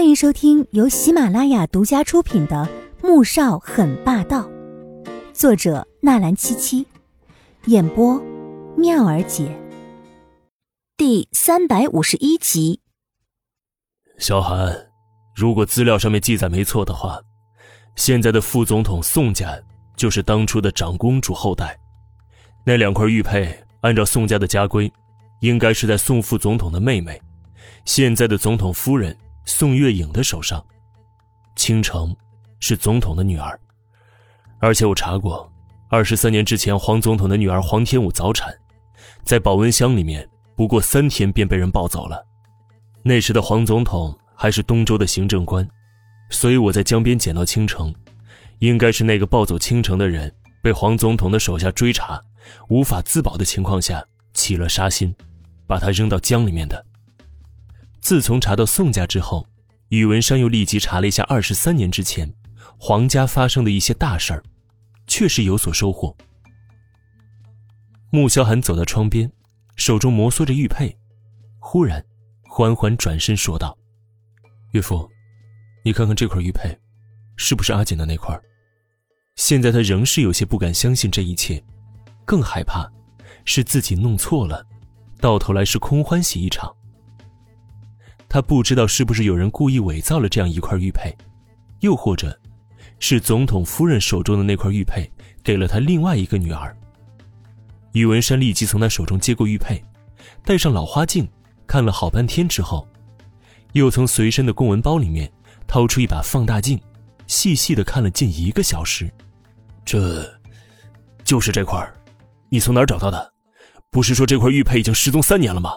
欢迎收听由喜马拉雅独家出品的《穆少很霸道》，作者纳兰七七，演播妙儿姐，第三百五十一集。小韩，如果资料上面记载没错的话，现在的副总统宋家就是当初的长公主后代。那两块玉佩，按照宋家的家规，应该是在宋副总统的妹妹，现在的总统夫人。宋月影的手上，倾城是总统的女儿，而且我查过，二十三年之前黄总统的女儿黄天武早产，在保温箱里面不过三天便被人抱走了。那时的黄总统还是东周的行政官，所以我在江边捡到倾城，应该是那个抱走倾城的人被黄总统的手下追查，无法自保的情况下起了杀心，把他扔到江里面的。自从查到宋家之后，宇文山又立即查了一下二十三年之前皇家发生的一些大事儿，确实有所收获。穆萧寒走到窗边，手中摩挲着玉佩，忽然缓缓转身说道：“岳父，你看看这块玉佩，是不是阿锦的那块？”现在他仍是有些不敢相信这一切，更害怕是自己弄错了，到头来是空欢喜一场。他不知道是不是有人故意伪造了这样一块玉佩，又或者，是总统夫人手中的那块玉佩给了他另外一个女儿。宇文山立即从他手中接过玉佩，戴上老花镜，看了好半天之后，又从随身的公文包里面掏出一把放大镜，细细的看了近一个小时。这，就是这块你从哪儿找到的？不是说这块玉佩已经失踪三年了吗？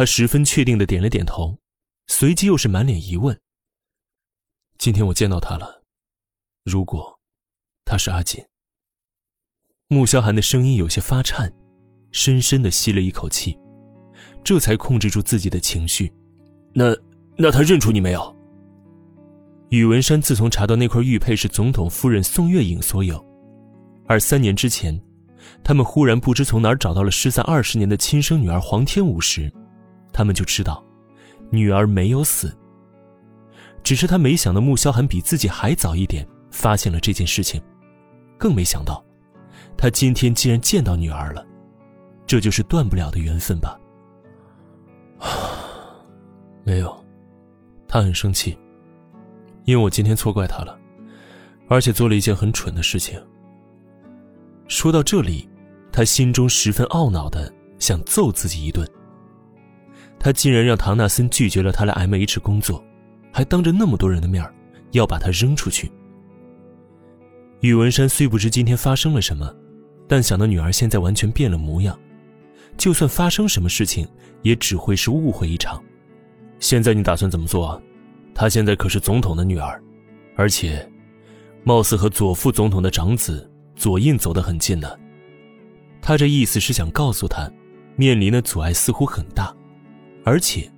他十分确定的点了点头，随即又是满脸疑问。今天我见到他了，如果他是阿锦，穆萧寒的声音有些发颤，深深的吸了一口气，这才控制住自己的情绪。那那他认出你没有？宇文山自从查到那块玉佩是总统夫人宋月影所有，而三年之前，他们忽然不知从哪儿找到了失散二十年的亲生女儿黄天武时。他们就知道，女儿没有死。只是他没想到穆萧寒比自己还早一点发现了这件事情，更没想到，他今天竟然见到女儿了，这就是断不了的缘分吧？没有，他很生气，因为我今天错怪他了，而且做了一件很蠢的事情。说到这里，他心中十分懊恼的想揍自己一顿。他竟然让唐纳森拒绝了他来 M H 工作，还当着那么多人的面要把他扔出去。宇文山虽不知今天发生了什么，但想到女儿现在完全变了模样，就算发生什么事情，也只会是误会一场。现在你打算怎么做啊？她现在可是总统的女儿，而且，貌似和左副总统的长子左印走得很近呢。他这意思是想告诉他，面临的阻碍似乎很大。而且，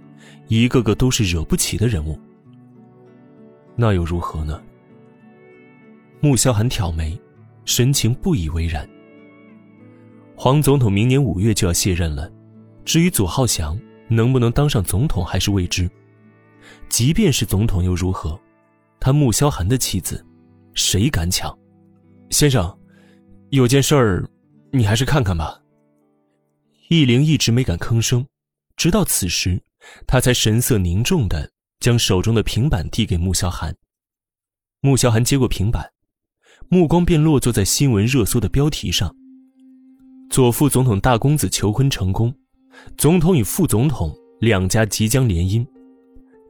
一个个都是惹不起的人物。那又如何呢？穆萧寒挑眉，神情不以为然。黄总统明年五月就要卸任了，至于左浩翔能不能当上总统还是未知。即便是总统又如何？他穆萧寒的妻子，谁敢抢？先生，有件事儿，你还是看看吧。易灵一直没敢吭声。直到此时，他才神色凝重的将手中的平板递给穆萧寒。穆萧寒接过平板，目光便落坐在新闻热搜的标题上：“左副总统大公子求婚成功，总统与副总统两家即将联姻，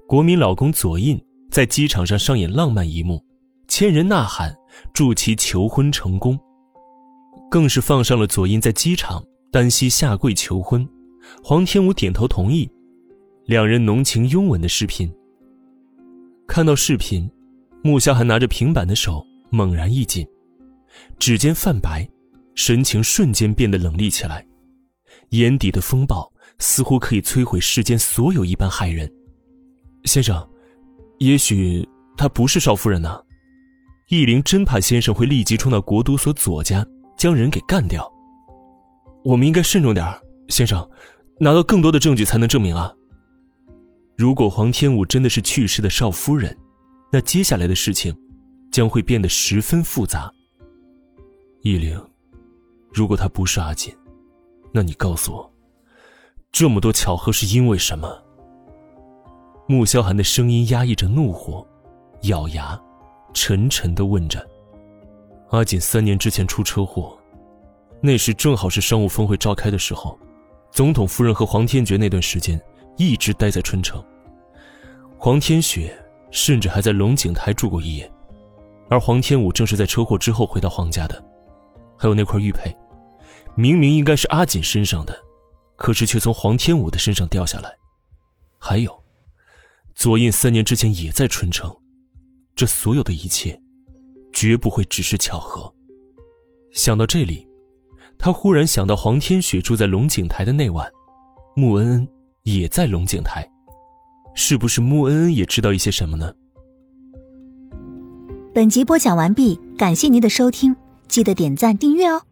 国民老公左印在机场上上演浪漫一幕，千人呐喊祝其求婚成功。”更是放上了左印在机场单膝下跪求婚。黄天武点头同意，两人浓情拥吻的视频。看到视频，穆萧寒拿着平板的手猛然一紧，指尖泛白，神情瞬间变得冷厉起来，眼底的风暴似乎可以摧毁世间所有一般骇人。先生，也许她不是少夫人呢。易灵真怕先生会立即冲到国都所左家，将人给干掉。我们应该慎重点儿先生。拿到更多的证据才能证明啊！如果黄天武真的是去世的少夫人，那接下来的事情将会变得十分复杂。易灵，如果他不是阿锦，那你告诉我，这么多巧合是因为什么？穆萧寒的声音压抑着怒火，咬牙，沉沉的问着：“阿锦三年之前出车祸，那时正好是商务峰会召开的时候，总统夫人和黄天觉那段时间一直待在春城。黄天雪甚至还在龙井台住过一夜，而黄天武正是在车祸之后回到黄家的。还有那块玉佩，明明应该是阿锦身上的，可是却从黄天武的身上掉下来。还有。”左印三年之前也在春城，这所有的一切，绝不会只是巧合。想到这里，他忽然想到黄天雪住在龙井台的那晚，穆恩恩也在龙井台，是不是穆恩恩也知道一些什么呢？本集播讲完毕，感谢您的收听，记得点赞订阅哦。